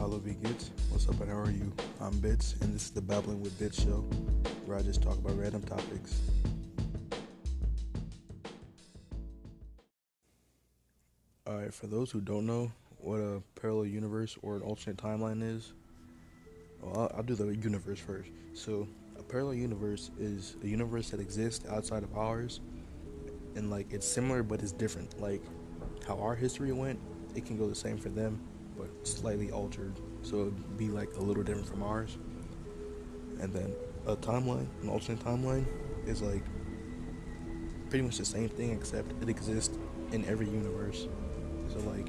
Paulo V. Gitz. What's up and how are you? I'm Bits, and this is the Babbling with Bits show, where I just talk about random topics. Alright, for those who don't know what a parallel universe or an alternate timeline is, well, I'll, I'll do the universe first. So, a parallel universe is a universe that exists outside of ours, and like it's similar but it's different. Like how our history went, it can go the same for them, but slightly altered. So it'd be like a little different from ours. And then a timeline, an alternate timeline, is like pretty much the same thing except it exists in every universe. So like,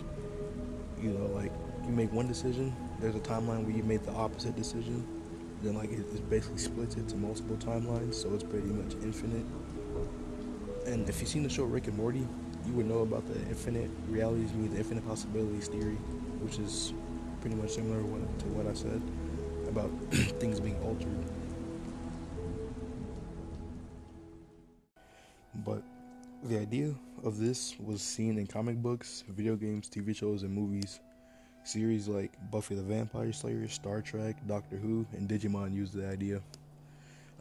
you know, like you make one decision, there's a timeline where you made the opposite decision. Then like it, it basically splits into multiple timelines, so it's pretty much infinite. And if you've seen the show Rick and Morty, you would know about the infinite realities, mean the infinite possibilities theory, which is pretty much similar to what I said about things being altered. But the idea of this was seen in comic books, video games, TV shows, and movies. Series like Buffy the Vampire Slayer, Star Trek, Doctor Who, and Digimon used the idea.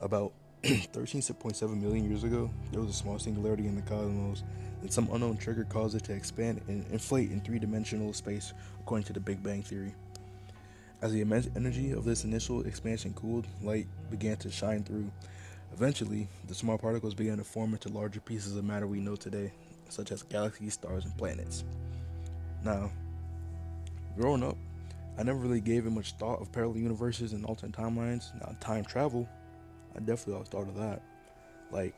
About 13.7 million years ago, there was a small singularity in the cosmos, and some unknown trigger caused it to expand and inflate in three dimensional space, according to the Big Bang Theory. As the immense energy of this initial expansion cooled, light began to shine through. Eventually, the small particles began to form into larger pieces of matter we know today, such as galaxies, stars, and planets. Now, growing up, I never really gave it much thought of parallel universes and alternate timelines. Now, time travel I definitely always thought of that. Like,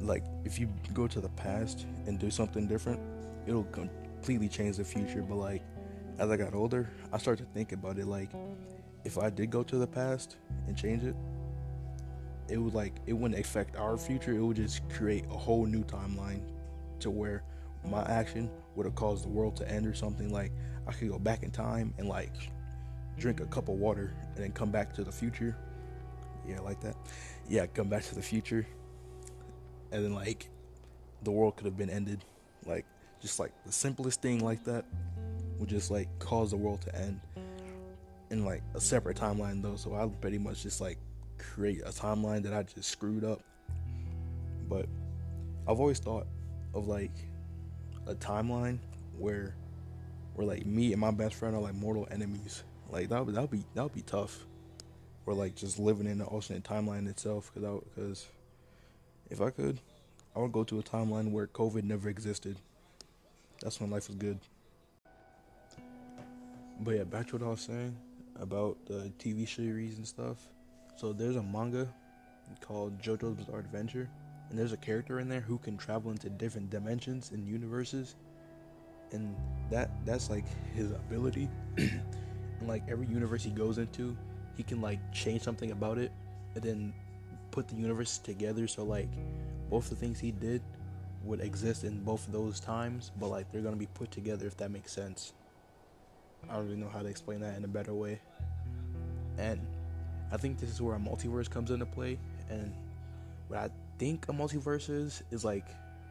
like if you go to the past and do something different, it'll completely change the future. But like, as I got older, I started to think about it. Like, if I did go to the past and change it, it would like it wouldn't affect our future. It would just create a whole new timeline to where my action would have caused the world to end or something. Like I could go back in time and like drink a cup of water and then come back to the future yeah, like that. Yeah, come back to the future. And then like the world could have been ended. Like just like the simplest thing like that would just like cause the world to end in like a separate timeline though. So I pretty much just like create a timeline that I just screwed up. But I've always thought of like a timeline where where like me and my best friend are like mortal enemies. Like that would that would be that would be tough or like just living in the alternate timeline itself. Because because if I could, I would go to a timeline where COVID never existed. That's when life was good. But yeah, back to what I was saying about the TV series and stuff. So there's a manga called JoJo's Bizarre Adventure, and there's a character in there who can travel into different dimensions and universes, and that that's like his ability. and like every universe he goes into, he can like change something about it and then put the universe together. So like both the things he did would exist in both those times but like they're gonna be put together if that makes sense. I don't really know how to explain that in a better way. And i think this is where a multiverse comes into play. And what i think a multiverse is is like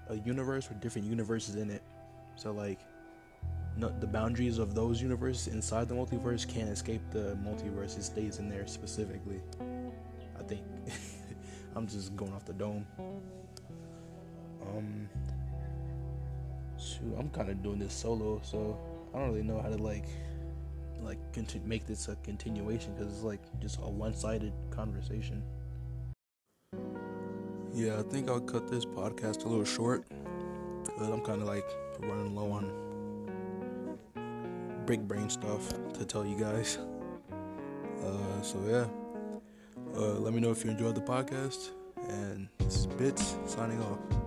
a universe with different universes in it. So like the boundaries of those universes inside the multiverse can't escape the multiverse. It stays in there specifically. I think. I'm just going off the dome. Um, shoot, I'm kind of doing this solo, so I don't really know how to like, like make this a continuation because it's like just a one-sided conversation. Yeah, I think I'll cut this podcast a little short because I'm kind of like running low on big brain stuff to tell you guys. Uh, so yeah, uh, let me know if you enjoyed the podcast. And Bits signing off.